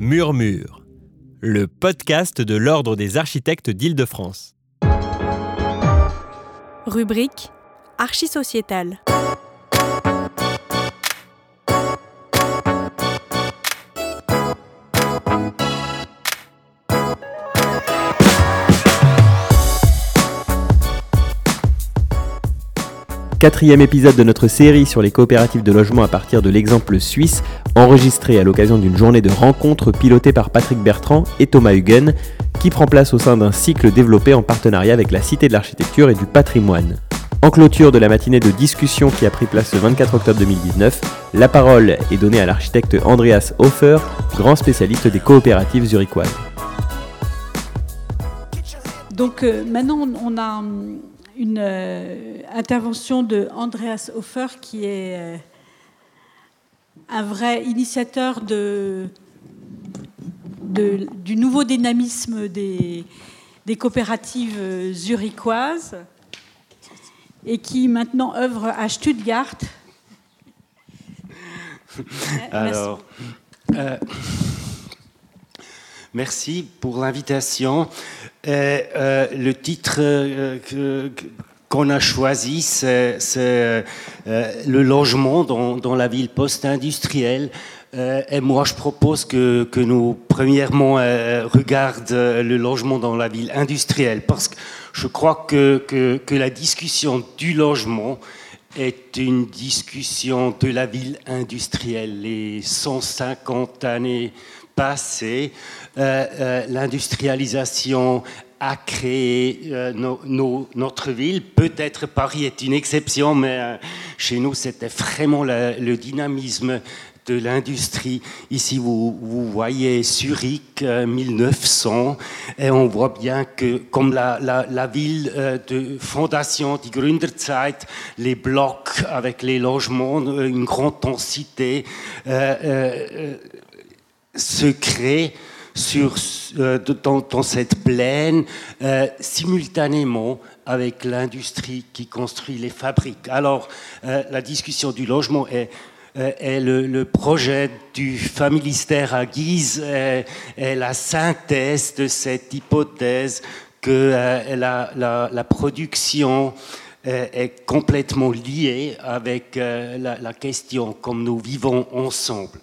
Murmure, le podcast de l'Ordre des architectes d'Île-de-France. Rubrique Archisociétale. Quatrième épisode de notre série sur les coopératives de logement à partir de l'exemple suisse, enregistré à l'occasion d'une journée de rencontres pilotée par Patrick Bertrand et Thomas Huguen, qui prend place au sein d'un cycle développé en partenariat avec la Cité de l'Architecture et du Patrimoine. En clôture de la matinée de discussion qui a pris place le 24 octobre 2019, la parole est donnée à l'architecte Andreas Hofer, grand spécialiste des coopératives zurichoises. Donc euh, maintenant, on a une euh, intervention de Andreas Hofer qui est euh, un vrai initiateur de, de- du nouveau dynamisme des, des coopératives euh, zurichoises et qui maintenant œuvre à Stuttgart. Alors, euh, merci pour l'invitation. Euh, le titre euh, qu'on a choisi, c'est euh, le logement dans, la ville post-industrielle. Et moi, je propose que, nous, premièrement, regarde le logement dans la ville industrielle, parce que je crois que, que la discussion du logement est une discussion de la ville industrielle. Les 150 années passées, euh, euh, l'industrialisation a créé euh, notre ville. Peut-être Paris est une exception, mais euh, chez nous, c'était vraiment le dynamisme de l'industrie. Ici, vous, voyez Zurich euh, 1900, et on voit bien que, comme la, ville de fondation, die Gründerzeit, les blocs avec les logements, une grande densité, se crée sur, euh, dans, cette plaine euh, simultanément avec l'industrie qui construit les fabriques. Alors, euh, la discussion du logement est, le, projet du familistère à Guise, est, la synthèse de cette hypothèse que la, production est complètement liée avec la, la question comme nous vivons ensemble.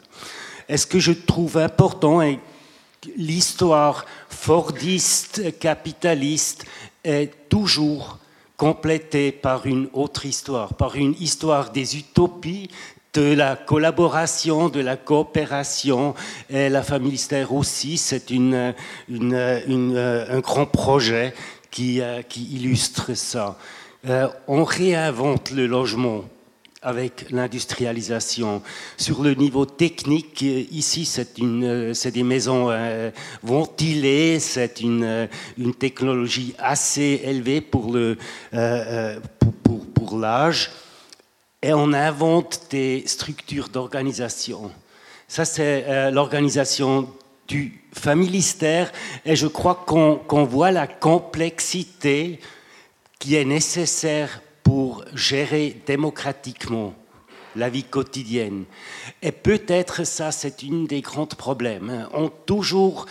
Et ce que je trouve important est l'histoire fordiste, capitaliste est toujours complétée par une autre histoire, par une histoire des utopies, de la collaboration, de la coopération. Et la Familistère aussi, c'est une- un grand projet qui, euh, qui illustre ça. Euh, on réinvente le logement avec l'industrialisation. Sur le niveau technique, euh, ici, euh, c'est des maisons euh, ventilées, c'est une, technologie assez élevée pour, l'âge. Et on invente des structures d'organisation. Ça, c'est l'organisation du familistère. Et je crois qu'on voit la complexité qui est nécessaire gérer démocratiquement la vie quotidienne. Et peut-être ça, c'est une des grands problèmes. hein. On toujours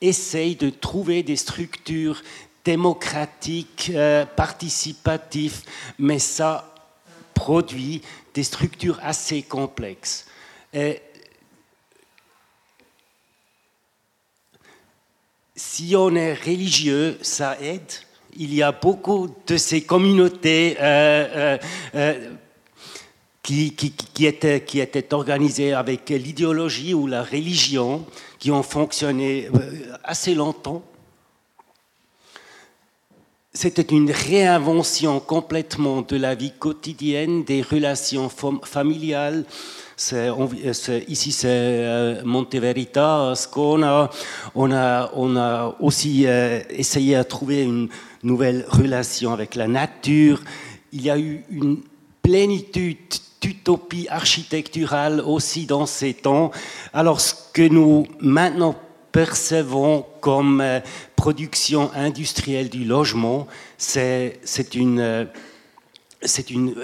essaye de trouver des structures démocratiques, euh, participatives, mais ça produit des structures assez complexes. Si on est religieux, ça aide? Il y a beaucoup de ces communautés euh, euh, euh, qui, qui- étaient, organisées avec l'idéologie ou la religion, qui ont fonctionné assez longtemps. C'était une réinvention complètement de la vie quotidienne, des relations fam- familiales. Ici, c'est euh, Monteverita, Ascona. On a, on a aussi euh, essayé à trouver une nouvelle relation avec la nature. Il y a eu une plénitude d'utopie architecturale aussi dans ces temps. Alors, ce que nous maintenant percevons comme euh, production industrielle du logement, c'est une, c'est une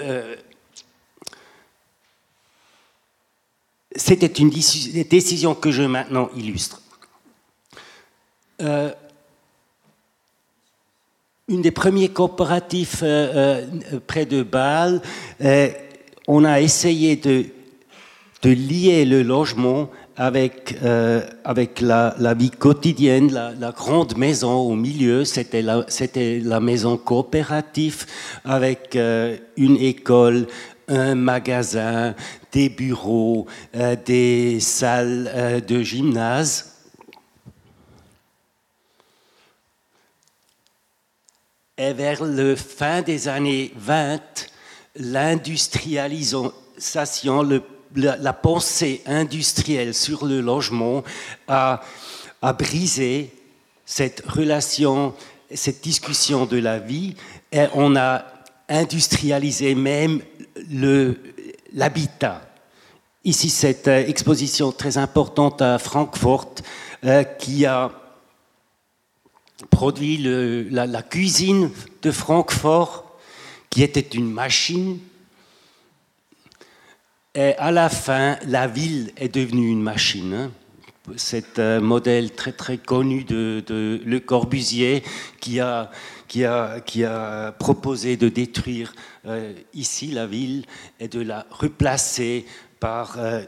c'était une déci- décision que je maintenant illustre. une des premiers coopératifs près de Bâle, on a essayé de, lier le logement avec, euh, avec la, vie quotidienne, la, grande maison au milieu, c'était la, la maison coopérative avec euh, une école, un magasin, des bureaux, euh, des salles euh, de gymnase. Et vers le fin des années 20, l'industrialisation, la, pensée industrielle sur le logement a, brisé cette relation, cette discussion de la vie, et on a industrialisé même l'habitat. Ici, cette euh, exposition très importante à Francfort euh, qui a produit la, cuisine de Francfort, qui était une machine et à la fin, la ville est devenue une machine. Hein. C'est un modèle très très connu de, Le Corbusier qui a, qui, a, proposé de détruire euh, ici la ville et de la replacer par, euh,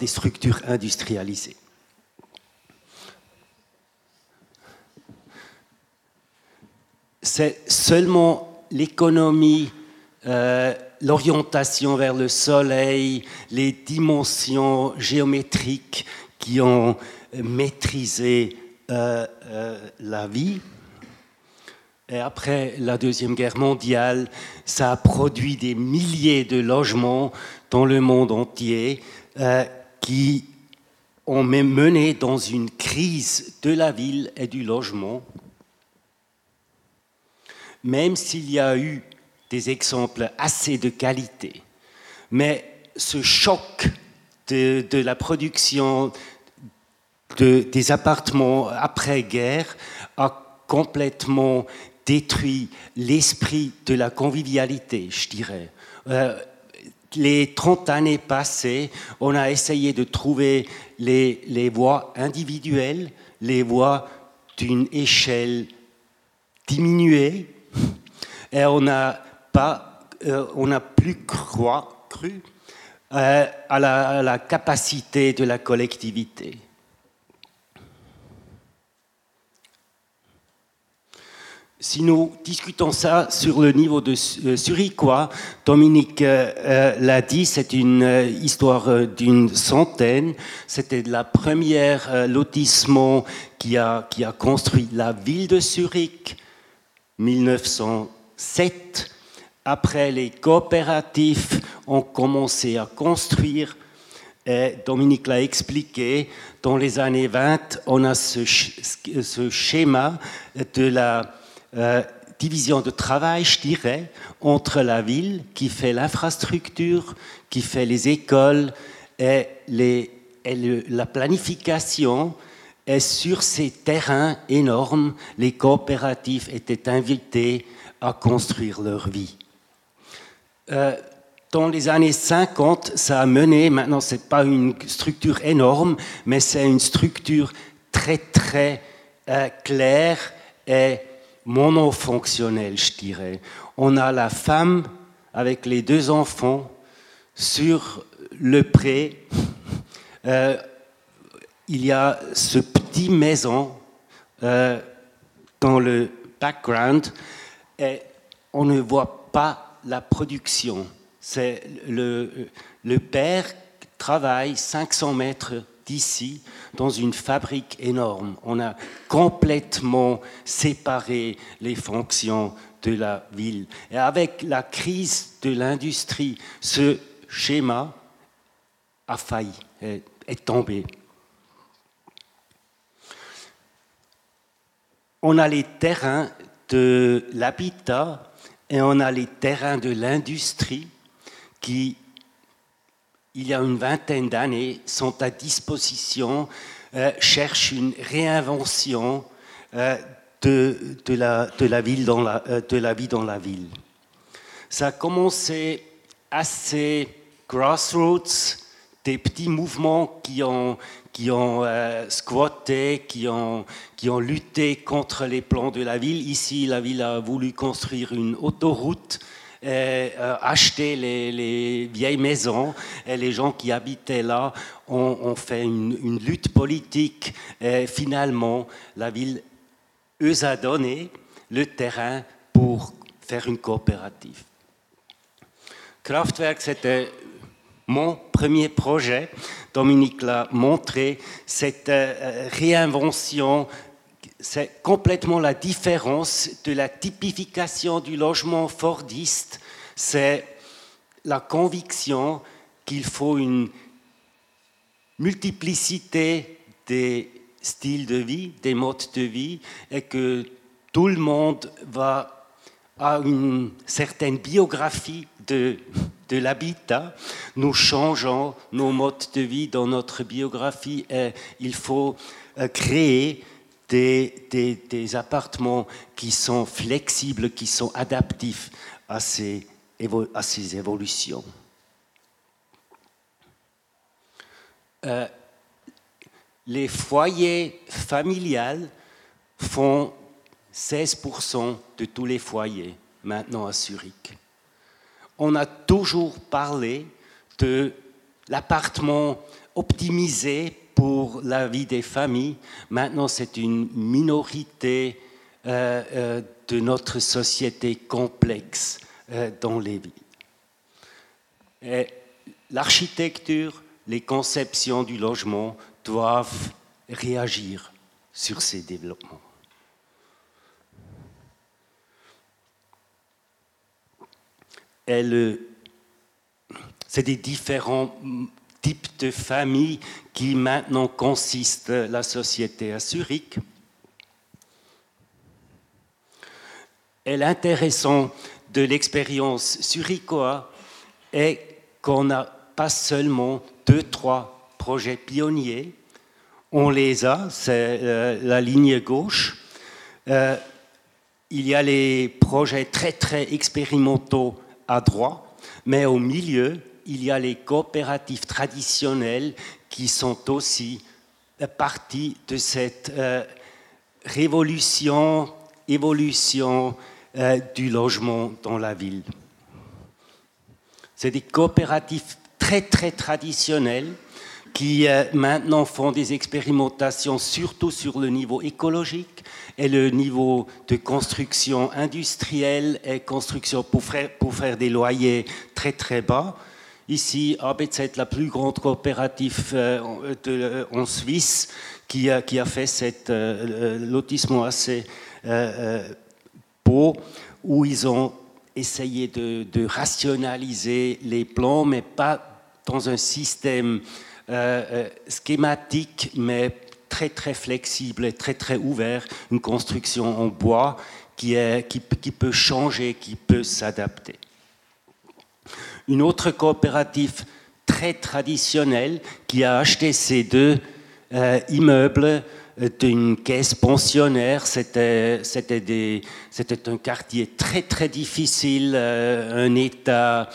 des structures industrialisées. C'est seulement l'économie euh, l'orientation vers le soleil, les dimensions géométriques qui ont maîtrisé la vie. Et après la Deuxième Guerre mondiale, ça a produit des milliers de logements dans le monde entier euh, qui ont mené dans une crise de la ville et du logement. Même s'il y a eu des exemples assez de qualité. Mais ce choc de, la production de, des appartements après-guerre a complètement détruit l'esprit de la convivialité, je dirais. Euh, les 30 années passées, on a essayé de trouver les, voies individuelles, les voies d'une échelle diminuée, et on a euh, n'a plus cru euh, à, la, capacité de la collectivité. Si nous discutons ça sur le niveau de euh, Dominique euh, l'a dit, c'est une histoire d'une centaine. C'était la première lotissement qui a, qui a construit la ville de Zurich, 1907. Après, les coopératifs ont commencé à construire. Dominique l'a expliqué, dans les années 20, on a ce, schéma de la euh, division de travail, je dirais, entre la ville qui fait l'infrastructure, qui fait les écoles et, la planification. Et sur ces terrains énormes, les coopératifs étaient invités à construire leur vie. Euh, dans les années 50, ça a mené, maintenant ce n'est pas une structure énorme, mais c'est une structure très très euh, claire et monofonctionnelle, je dirais. On a la femme avec les deux enfants sur le pré. Euh, il y a ce petit maison dans le background et on ne voit pas la production. C'est le, le père travaille 500 mètres d'ici dans une fabrique énorme. On a complètement séparé les fonctions de la ville. Et avec la crise de l'industrie, ce schéma a failli, est, tombé. On a les terrains de l'habitat et on a les terrains de l'industrie qui, il y a une vingtaine d'années, sont à disposition, euh, cherchent une réinvention euh, de, de, la, de, la ville dans la, euh, de la vie dans la ville. Ça a commencé assez grassroots, des petits mouvements qui ont, qui ont euh, squatté, qui ont, qui ont lutté contre les plans de la ville. Ici, la ville a voulu construire une autoroute. Euh, acheter les, vieilles maisons et les gens qui habitaient là ont, fait une, une, lutte politique et finalement la ville eux a donné le terrain pour faire une coopérative. Kraftwerk, c'était mon premier projet. Dominique l'a montré, cette euh, réinvention, c'est complètement la différence de la typification du logement fordiste. C'est la conviction qu'il faut une multiplicité des styles de vie, des modes de vie, et que tout le monde va à une certaine biographie de, de l'habitat. Nous changeons nos modes de vie dans notre biographie et il faut euh, créer des, appartements qui sont flexibles, qui sont adaptifs à ces, à ces évolutions. Euh, les foyers familiales font 16% de tous les foyers maintenant à Zurich. On a toujours parlé de l'appartement optimisé pour la vie des familles. Maintenant, c'est une minorité euh, euh, de notre société complexe euh, dans les villes. L'architecture, les conceptions du logement doivent réagir sur ces développements. c'est des différents de familles qui maintenant consistent la société à Zurich. Et l'intéressant de l'expérience zurichoise est qu'on n'a pas seulement deux, trois projets pionniers, on les a, c'est euh, la ligne gauche. Euh, il y a les projets très très expérimentaux à droite, mais au milieu, il y a les coopératives traditionnelles qui sont aussi partie de cette euh, révolution, évolution euh, du logement dans la ville. C'est des coopératives très très traditionnelles qui euh, maintenant font des expérimentations surtout sur le niveau écologique et le niveau de construction industrielle et construction pour faire des loyers très très bas. Ici, ABZ, la plus grande coopérative euh, de, en Suisse, qui a, fait cet euh, lotissement assez beau, où ils ont essayé de, rationaliser les plans, mais pas dans un système euh, euh, schématique, mais très très flexible et très très ouvert, une construction en bois qui peut changer, qui peut s'adapter. Une autre coopérative très traditionnelle qui a acheté ces deux euh, immeubles d'une caisse pensionnaire. C'était, un quartier très très difficile, un état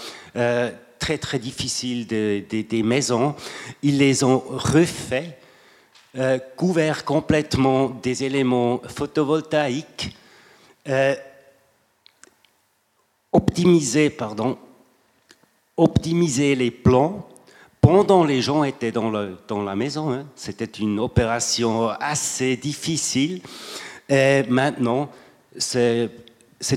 très très difficile des maisons. Ils les ont refaits, euh, couverts complètement des éléments photovoltaïques, euh, optimisés, pardon, optimiser les plans pendant les gens étaient dans, la maison. Hein. C'était une opération assez difficile. Et maintenant, c'est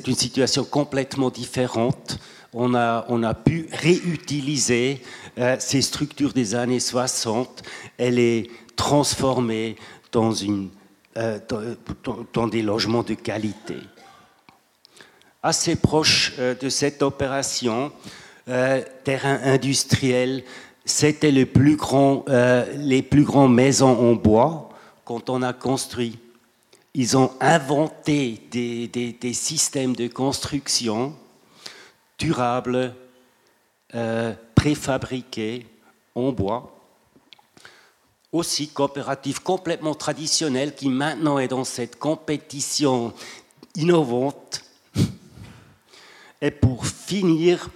une situation complètement différente on a, pu réutiliser euh, ces structures des années 60 et les transformer dans, des logements de qualité. Assez proche euh, de cette opération, terrain industriel, c'était les plus grands, les plus grands maisons en bois quand on a construit. Ils ont inventé des, des systèmes de construction durable, euh, préfabriqué en bois. Aussi coopérative complètement traditionnelle qui maintenant est dans cette compétition innovante. Et pour finir,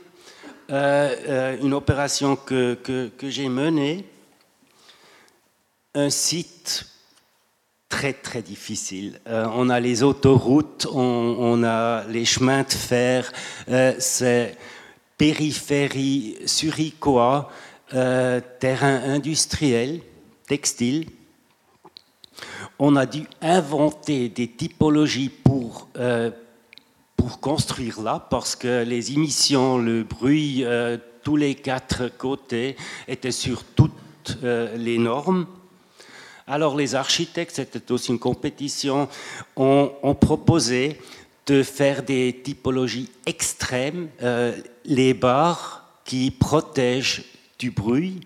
une opération que, que j'ai menée, un site très très difficile. Euh, on a les autoroutes, on, a les chemins de fer, euh, c'est périphérie suricois, euh, terrain industriel, textile. On a dû inventer des typologies pour, pour construire là, parce que les émissions, le bruit, tous les quatre côtés étaient sur toutes les normes. Alors les architectes, c'était aussi une compétition, ont, proposé de faire des typologies extrêmes, euh, les barres qui protègent du bruit.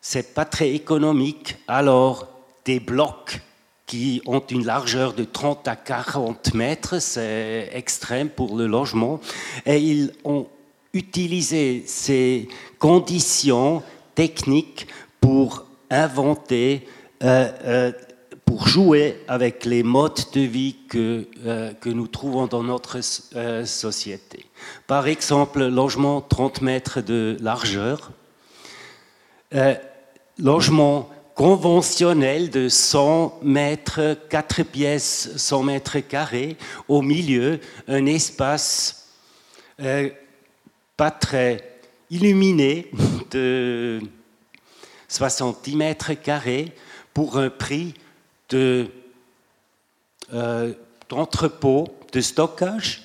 C'est pas très économique. Alors des blocs qui ont une largeur de 30 à 40 mètres, c'est extrême pour le logement. Et ils ont utilisé ces conditions techniques pour inventer euh, euh, pour jouer avec les modes de vie que, euh, que nous trouvons dans notre société. Par exemple, logement 30 mètres de largeur, logement conventionnel de 100 mètres, 4 pièces, 100 mètres carrés, au milieu, un espace pas très illuminé de 60 mètres carrés, pour un prix de, euh, d'entrepôt, de stockage.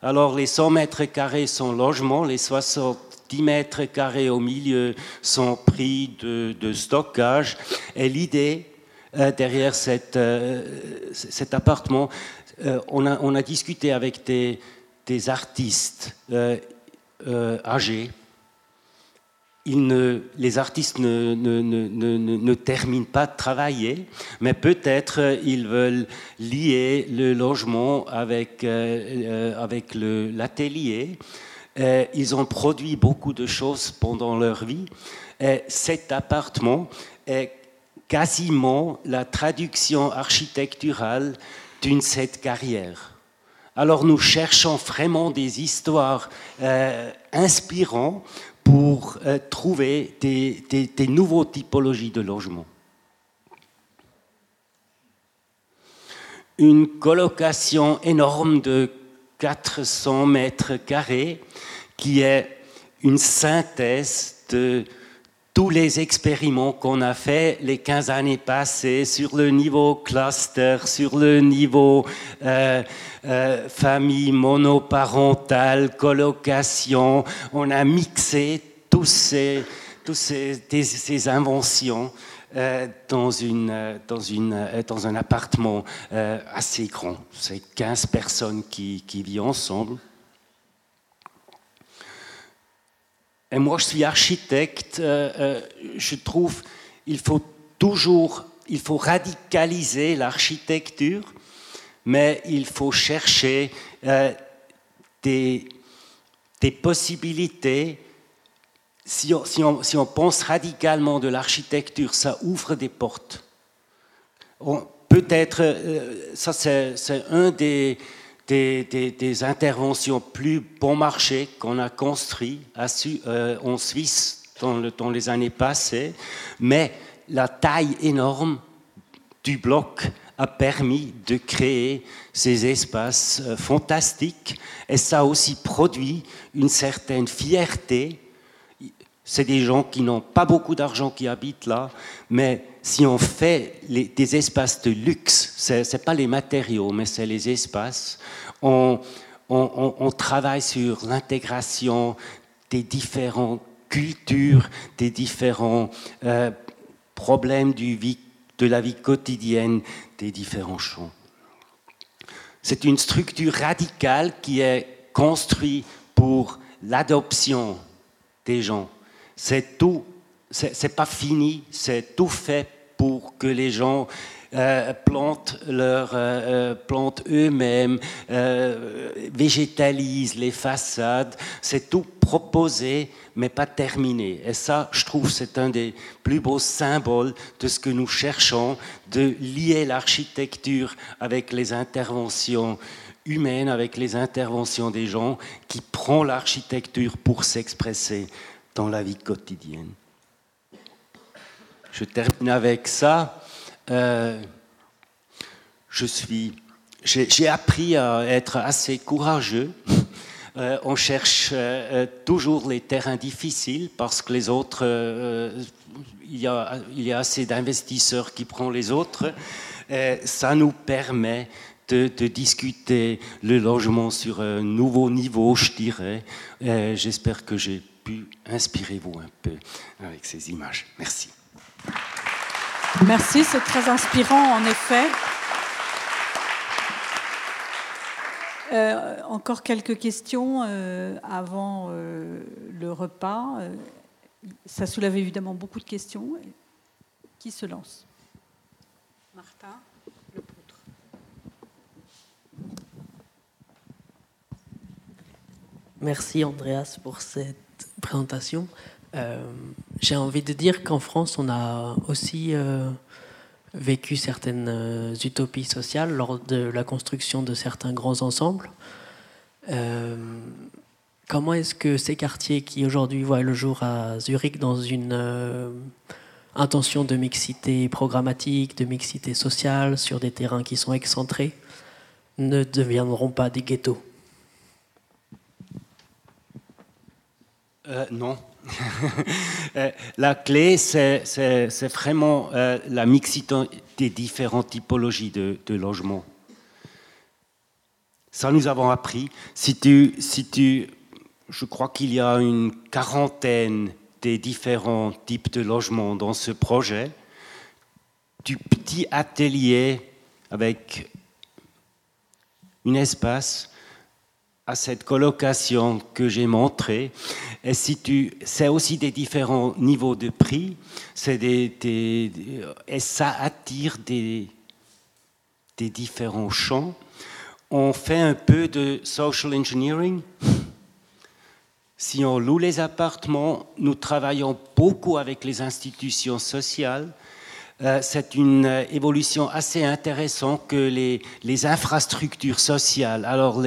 Alors les 100 mètres carrés sont logement, les 70 mètres carrés au milieu sont prix de, stockage. Et l'idée euh, derrière euh, cet appartement, on, a, on, a, discuté avec des, artistes âgés les artistes ne, terminent pas de travailler, mais peut-être euh, ils veulent lier le logement avec, euh, euh, avec l'atelier. Ils ont produit beaucoup de choses pendant leur vie. Et cet appartement est quasiment la traduction architecturale d'une cette carrière. Alors nous cherchons vraiment des histoires inspirantes pour trouver des, des, nouveaux typologies de logements. Une colocation énorme de 400 mètres carrés qui est une synthèse de tous les expériments qu'on a fait les 15 années passées sur le niveau cluster, sur le niveau euh, euh, famille monoparentale, colocation, on a mixé tous ces, tous ces, inventions euh, dans, une, dans, une, dans un appartement assez grand. C'est 15 personnes qui vivent ensemble. Et moi, je suis architecte. Euh, euh, je trouve il faut toujours, il faut radicaliser l'architecture, mais il faut chercher euh, des, possibilités. Si on, pense radicalement de l'architecture, ça ouvre des portes. Peut-être, ça c'est un des, des, interventions plus bon marché qu'on a construit euh, en Suisse dans, les années passées, mais la taille énorme du bloc a permis de créer ces espaces euh, fantastiques et ça a aussi produit une certaine fierté. C'est des gens qui n'ont pas beaucoup d'argent qui habitent là, mais si on fait des espaces de luxe, ce n'est pas les matériaux, mais c'est les espaces, on, travaille sur l'intégration des différentes cultures, des différents euh, problèmes de la vie quotidienne des différents champs. C'est une structure radicale qui est construite pour l'adoption des gens. C'est tout, c'est pas fini, c'est tout fait pour que les gens euh, plantent leur euh, plantent eux-mêmes, végétalisent les façades. C'est tout proposé, mais pas terminé. Et ça, je trouve, c'est un des plus beaux symboles de ce que nous cherchons, de lier l'architecture avec les interventions humaines, avec les interventions des gens qui prend l'architecture pour s'expresser dans la vie quotidienne. Je termine avec ça. Euh, je suis, j'ai appris à être assez courageux. Euh, on cherche euh, toujours les terrains difficiles parce que les autres, il y, a, assez d'investisseurs qui prennent les autres. ça nous permet de, discuter le logement sur un nouveau niveau, je dirais. J'espère que j'ai pu inspirer vous un peu avec ces images. Merci. Merci, c'est très inspirant en effet. Euh, encore quelques questions euh, avant euh, le repas. ça soulève évidemment beaucoup de questions. Qui se lance? Martin, le poutre. Merci Andreas pour cette présentation. Euh, j'ai envie de dire qu'en France, on a aussi euh, vécu certaines euh, utopies sociales lors de la construction de certains grands ensembles. comment est-ce que ces quartiers qui aujourd'hui voient le jour à Zurich dans une intention de mixité programmatique, de mixité sociale, sur des terrains qui sont excentrés, ne deviendront pas des ghettos? Non, la clé, c'est vraiment euh, la mixité des différentes typologies de, logements. Ça, nous avons appris. Si tu, je crois qu'il y a une quarantaine des différents types de logements dans ce projet. Du petit atelier avec un espace à cette colocation que j'ai montrée. C'est aussi des différents niveaux de prix, c'est des, et ça attire des, des différents champs. On fait un peu de social engineering. Si on loue les appartements, nous travaillons beaucoup avec les institutions sociales euh, c'est une euh, évolution assez intéressante que les, infrastructures sociales, alors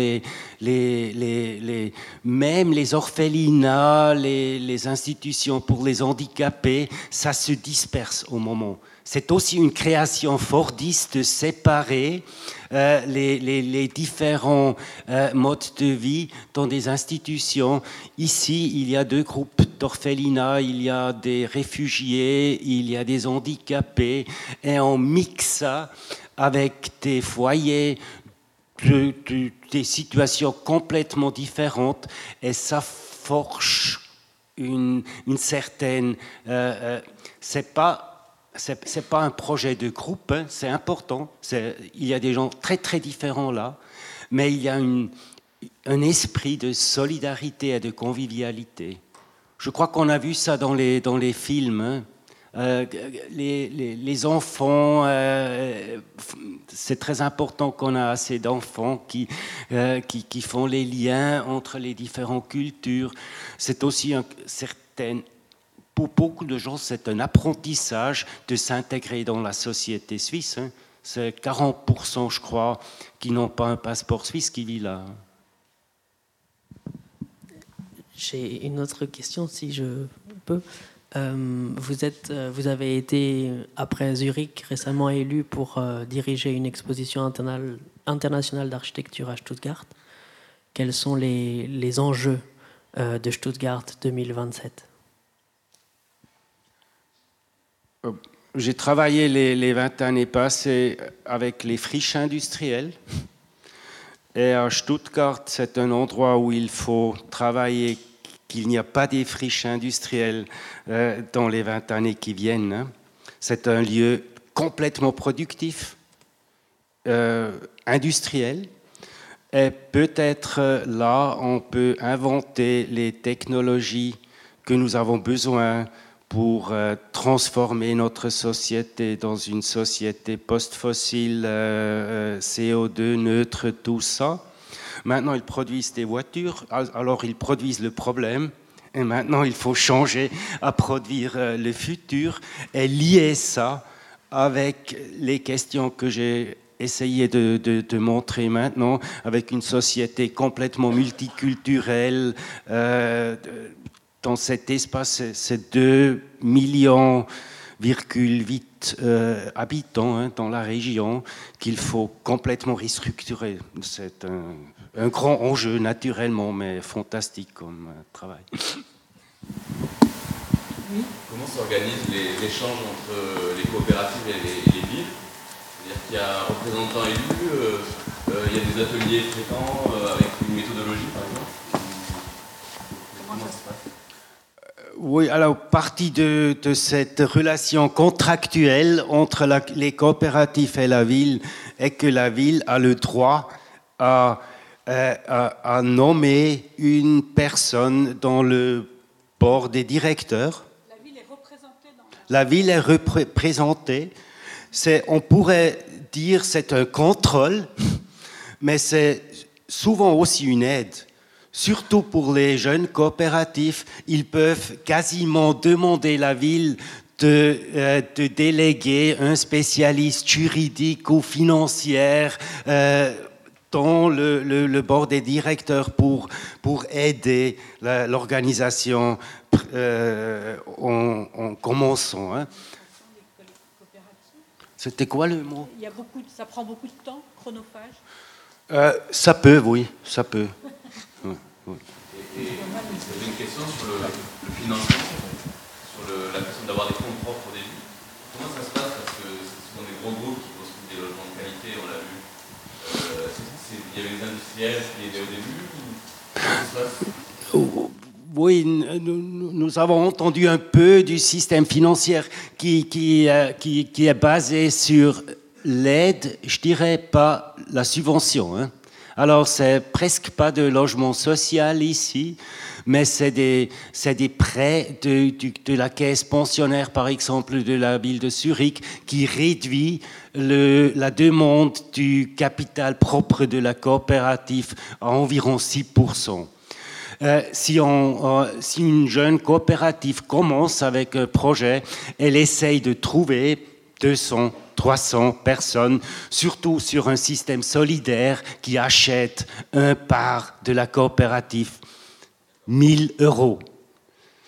même les orphelinats, les, institutions pour les handicapés, ça se disperse au moment. C'est aussi une création fordiste de séparer euh, les, différents modes de vie dans des institutions. Ici, il y a deux groupes d'orphelinat, il y a des réfugiés, il y a des handicapés, et on mixe ça avec des foyers, des situations complètement différentes, et ça forge une, certaine... Euh, euh, c'est pas c'est pas un projet de groupe, hein, c'est important. Il y a des gens très très différents là, mais il y a un esprit de solidarité et de convivialité. Je crois qu'on a vu ça dans les, dans les films. Hein. Euh, les, les, enfants, euh, c'est très important qu'on a assez d'enfants qui, euh, qui, qui, font les liens entre les différentes cultures. C'est aussi un certain, pour beaucoup de gens, c'est un apprentissage de s'intégrer dans la société suisse. Hein. C'est 40%, je crois, qui n'ont pas un passeport suisse qui vit là. J'ai une autre question, si je peux. Euh, euh, vous avez été, après Zurich, récemment élu pour euh, diriger une exposition internationale d'architecture à Stuttgart. Quels sont les, les enjeux de Stuttgart 2027 J'ai travaillé les, les 20 années passées avec les friches industrielles. Et à Stuttgart, c'est un endroit où il faut travailler qu'il n'y a pas des friches industrielles euh, dans les 20 années qui viennent. Hein. C'est un lieu complètement productif, euh, industriel. Et peut-être euh, là, on peut inventer les technologies que nous avons besoin pour transformer notre société dans une société post-fossile, euh, CO2 neutre, tout ça. Maintenant, ils produisent des voitures, alors ils produisent le problème. Et maintenant, il faut changer à produire le futur et lier ça avec les questions que j'ai essayé de, montrer maintenant, avec une société complètement multiculturelle, euh, dans cet espace, c'est 2 millions euh, habitants hein, dans la région qu'il faut complètement restructurer. C'est un, grand enjeu naturellement, mais fantastique comme euh, travail. Comment s'organisent les échanges entre les coopératives et les, villes? C'est-à-dire qu'il y a un représentant élu, euh, il y a des ateliers fréquents avec une méthodologie par exemple? Comment ça se passe? Oui, alors partie de, cette relation contractuelle entre les coopératifs et la ville est que la ville a le droit à, à, nommer une personne dans le board des directeurs. La ville est représentée. Dans la... ville est représentée. C'est, on pourrait dire c'est un contrôle, mais c'est souvent aussi une aide surtout pour les jeunes coopératifs, ils peuvent quasiment demander la ville de, euh, déléguer un spécialiste juridique ou financier euh, dans le, le, bord des directeurs pour, pour aider l'organisation euh, en, commençant. Hein. C'était quoi le mot? Il y a beaucoup, Ça prend beaucoup de temps, chronophage? Euh, Ça peut, oui, ça peut. Et, j'avais une question sur le, financement, sur la question d'avoir des fonds propres au début. Comment ça se passe? Parce que ce sont des gros groupes qui construisent des logements de qualité, on l'a vu. Euh, il y avait des industriels qui étaient au début Comment ça se passe? Oui, nous, avons entendu un peu du système financier qui, qui, euh, qui, qui est basé sur l'aide, je dirais pas la subvention. Hein. Alors, c'est presque pas de logement social ici, mais c'est des, prêts de, la caisse pensionnaire, par exemple, de la ville de Zurich, qui réduit la demande du capital propre de la coopérative à environ 6%. Euh, si, euh, si, une jeune coopérative commence avec un projet, elle essaye de trouver 200 300 personnes, surtout sur un système solidaire qui achète un part de la coopérative. 1000 euros.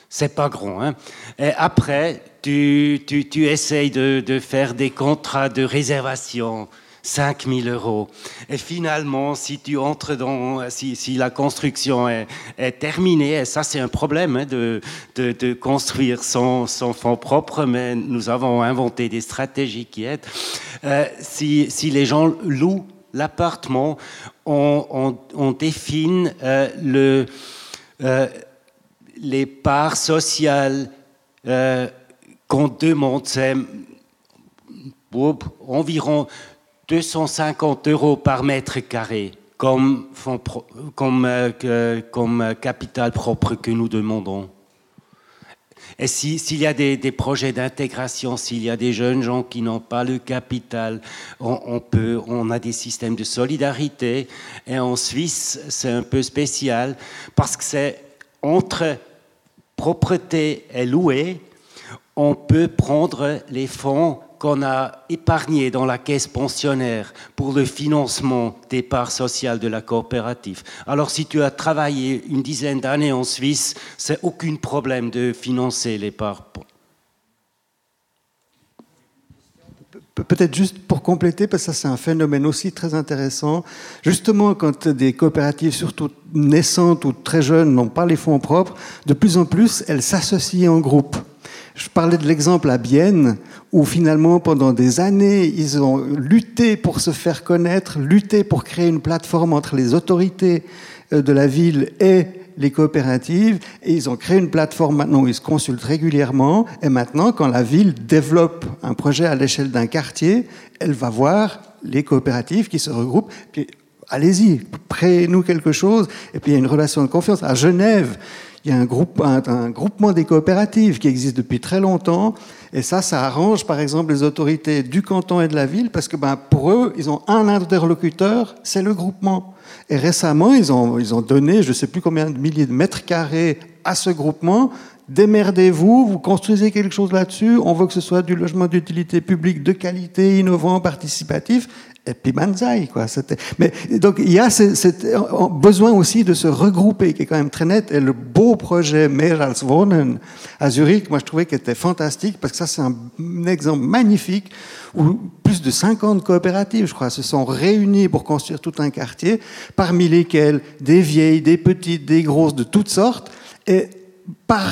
C'est pas grand. Hein Et après, tu, tu, essayes de, faire des contrats de réservation 5 000 euros. Et finalement, si tu entres dans, si, la construction est, terminée, et ça c'est un problème hein, de, construire sans, fonds propres, mais nous avons inventé des stratégies qui aident. Euh, si, les gens louent l'appartement, on, définit euh, euh, les parts sociales qu'on demande, c'est environ 250 euros par mètre carré comme, comme, euh, comme capital propre que nous demandons. Et s'il y a des, projets d'intégration, s'il y a des jeunes gens qui n'ont pas le capital, on, peut, on a des systèmes de solidarité. Et en Suisse, c'est un peu spécial parce que c'est entre propreté et louée, on peut prendre les fonds qu'on a épargné dans la caisse pensionnaire pour le financement des parts sociales de la coopérative. Alors si tu as travaillé une dizaine d'années en Suisse, c'est aucun problème de financer les parts. Peut-être juste pour compléter, parce que ça c'est un phénomène aussi très intéressant. Justement, quand des coopératives, surtout naissantes ou très jeunes, n'ont pas les fonds propres, de plus en plus, elles s'associent en groupe. Je parlais de l'exemple à Bienne, où finalement, pendant des années, ils ont lutté pour se faire connaître, lutté pour créer une plateforme entre les autorités euh, de la ville et les coopératives, et ils ont créé une plateforme maintenant où ils se consultent régulièrement, et maintenant, quand la ville développe un projet à l'échelle d'un quartier, elle va voir les coopératives qui se regroupent, puis allez-y, créez-nous quelque chose, et puis il y a une relation de confiance. À Genève, il y a un, groupe, un, groupement des coopératives qui existe depuis très longtemps. Et ça, ça arrange par exemple les autorités du canton et de la ville parce que ben, pour eux, ils ont un interlocuteur, c'est le groupement. Et récemment, ils ont, ils ont donné je ne sais plus combien de milliers de mètres carrés à ce groupement démerdez-vous, vous construisez quelque chose là-dessus, on veut que ce soit du logement d'utilité publique de qualité, innovant, participatif, et puis banzai, quoi. Mais donc il y a besoin aussi de se regrouper, qui est quand même très net. Et le beau projet Wohnen à Zurich, moi je trouvais qu'il était fantastique parce que ça c'est un, exemple magnifique où plus de 50 coopératives, je crois, se sont réunies pour construire tout un quartier, parmi lesquelles des vieilles, des petites, des grosses, de toutes sortes. Et par,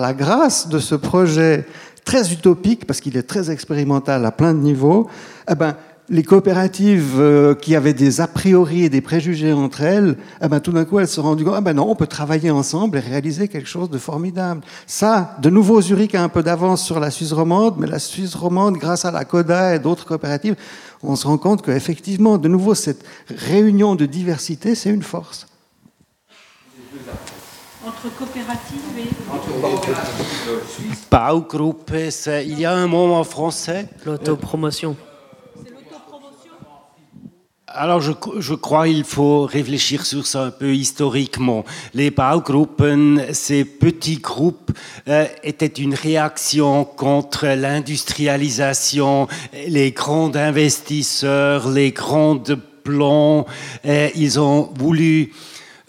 la grâce de ce projet très utopique, parce qu'il est très expérimental à plein de niveaux, eh ben, les coopératives euh, qui avaient des a priori et des préjugés entre elles, eh ben, tout d'un coup, elles se sont rendues compte, ah ben non, on peut travailler ensemble et réaliser quelque chose de formidable. Ça, de nouveau, Zurich a un peu d'avance sur la Suisse romande, mais la Suisse romande, grâce à la CODA et d'autres coopératives, on se rend compte qu'effectivement, de nouveau, cette réunion de diversité, c'est une force. Entre coopératives et... Baugroupe, il y a un mot en français L'autopromotion. Alors, je, je crois qu'il faut réfléchir sur ça un peu historiquement. Les Baugruppen, ces petits groupes, euh, étaient une réaction contre l'industrialisation, les grands investisseurs, les grandes plans. Euh, ils ont voulu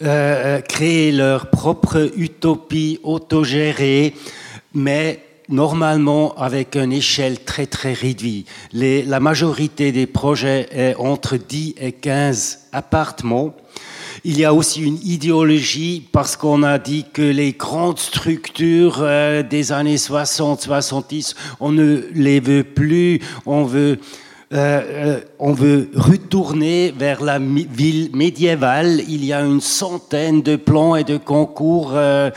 euh, créer leur propre utopie autogérée, mais normalement avec une échelle très très réduite. la majorité des projets est entre 10 et 15 appartements. Il y a aussi une idéologie parce qu'on a dit que les grandes structures euh, des années 60-70, on ne les veut plus, on veut euh, euh, on veut retourner vers la ville médiévale. Il y a une centaine de plans et de concours euh,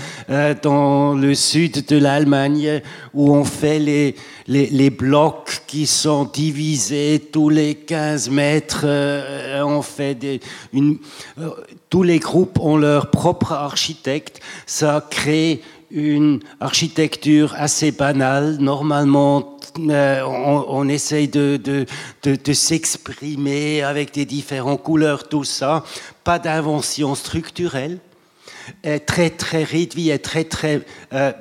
dans le sud de l'Allemagne où on fait les, les, blocs qui sont divisés tous les 15 mètres. on fait des, tous les groupes ont leur propre architecte. Ça crée une architecture assez banale. Normalement, euh, on, essaye de, de, s'exprimer avec des différentes couleurs, tout ça. Pas d'invention structurelle. très, très réduit et très, très... Euh,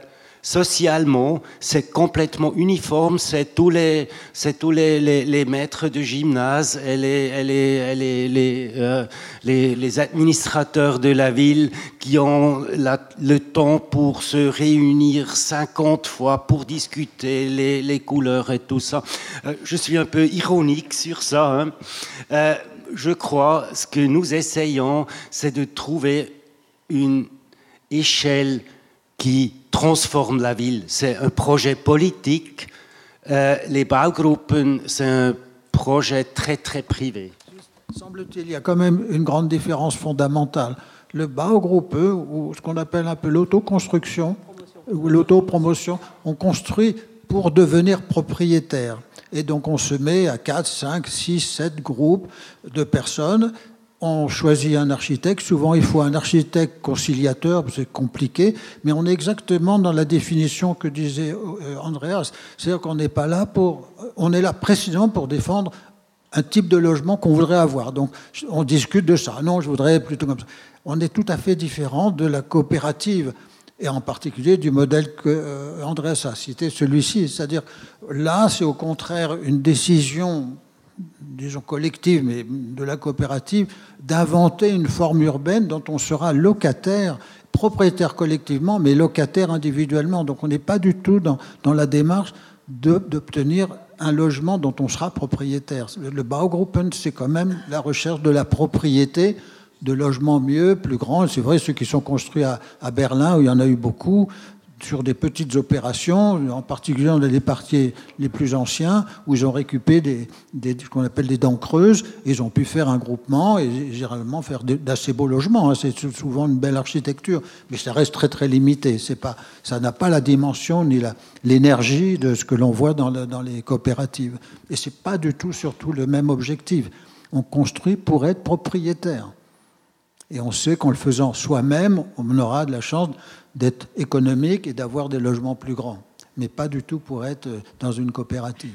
socialement, c'est complètement uniforme. C'est tous les, c'est tous les, maîtres de gymnase et les, les, les, euh, les, administrateurs de la ville qui ont le temps pour se réunir 50 fois pour discuter les, les couleurs et tout ça. Euh, je suis un peu ironique sur ça. Hein. Euh, je crois ce que nous essayons, c'est de trouver une échelle qui transforme la ville. C'est un projet politique. Euh, les Baugruppen, c'est un projet très très privé. Semble-t-il, il y a quand même une grande différence fondamentale. Le Baugruppe, ou ce qu'on appelle un peu l'autoconstruction, ou l'autopromotion, on construit pour devenir propriétaire. Et donc on se met à 4, 5, 6, 7 groupes de personnes on choisit un architecte. Souvent, il faut un architecte conciliateur, c'est compliqué, mais on est exactement dans la définition que disait euh, Andreas. C'est-à-dire qu'on n'est pas là pour. On est là précisément pour défendre un type de logement qu'on voudrait avoir. Donc, on discute de ça. Non, je voudrais plutôt comme ça. On est tout à fait différent de la coopérative et en particulier du modèle que euh, Andreas a cité, celui-ci. C'est-à-dire, là, c'est au contraire une décision disons collective, mais de la coopérative, d'inventer une forme urbaine dont on sera locataire, propriétaire collectivement, mais locataire individuellement. Donc on n'est pas du tout dans, dans la démarche d'obtenir un logement dont on sera propriétaire. Le Baugruppen, c'est quand même la recherche de la propriété, de logements mieux, plus grands. C'est vrai, ceux qui sont construits à, à, Berlin, où il y en a eu beaucoup, sur des petites opérations, en particulier dans les quartiers les plus anciens, où ils ont récupéré des, ce qu'on appelle des dents creuses, ils ont pu faire un groupement et généralement faire d'assez beaux logements. Hein. C'est souvent une belle architecture, mais ça reste très très limité. Ça n'a pas la dimension ni l'énergie de ce que l'on voit dans, dans, les coopératives. Et c'est pas du tout surtout le même objectif. On construit pour être propriétaire. Et on sait qu'en le faisant soi-même, on aura de la chance d'être économique et d'avoir des logements plus grands, mais pas du tout pour être dans une coopérative.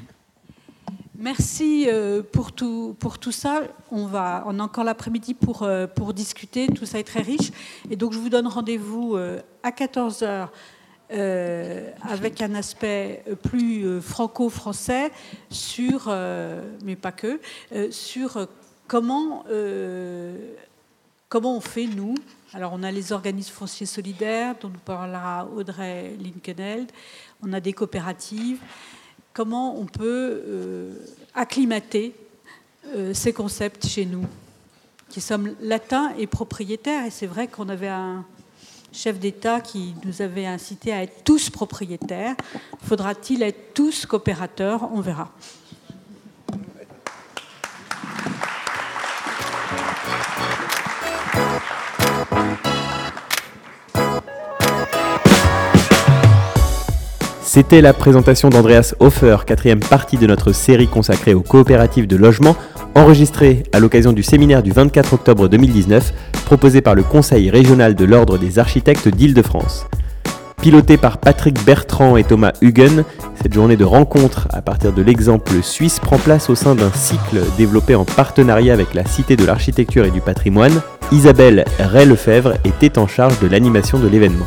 Merci euh, pour tout, pour tout ça. On, a encore l'après-midi pour, euh, pour discuter. Tout ça est très riche. Et donc, je vous donne rendez-vous euh, à 14h avec un aspect plus franco-français sur, mais pas que, sur comment, comment on fait, nous. Alors, on a les organismes fonciers solidaires, dont nous parlera Audrey Linkenheld. On a des coopératives comment on peut euh, acclimater euh, ces concepts chez nous, qui sommes latins et propriétaires. Et c'est vrai qu'on avait un chef d'État qui nous avait incité à être tous propriétaires. Faudra-t-il être tous coopérateurs? On verra. C'était la présentation d'Andreas Hofer, quatrième partie de notre série consacrée aux coopératives de logement, enregistrée à l'occasion du séminaire du 24 octobre 2019, proposé par le Conseil régional de l'Ordre des architectes d'Île-de-France. Piloté par Patrick Bertrand et Thomas Huguen, cette journée de rencontre à partir de l'exemple suisse prend place au sein d'un cycle développé en partenariat avec la Cité de l'Architecture et du Patrimoine. Isabelle Ray-Lefebvre était en charge de l'animation de l'événement.